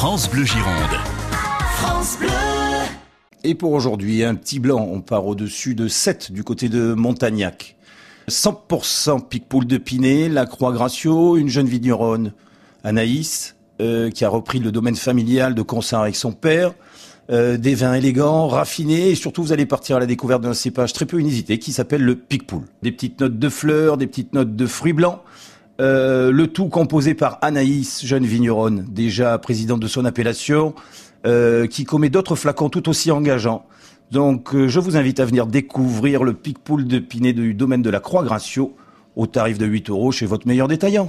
France Bleu Gironde. France Bleu. Et pour aujourd'hui, un petit blanc, on part au-dessus de 7 du côté de Montagnac. 100% pic-poule de Pinet, la Croix Gracio, une jeune vigneronne, Anaïs, euh, qui a repris le domaine familial de Consart avec son père. Euh, des vins élégants, raffinés, et surtout vous allez partir à la découverte d'un cépage très peu inusité qui s'appelle le pic-poule. Des petites notes de fleurs, des petites notes de fruits blancs, euh, le tout composé par Anaïs, jeune vigneronne, déjà présidente de son appellation, euh, qui commet d'autres flacons tout aussi engageants. Donc je vous invite à venir découvrir le pic-poule de Pinet du domaine de la Croix-Gracio au tarif de 8 euros chez votre meilleur détaillant.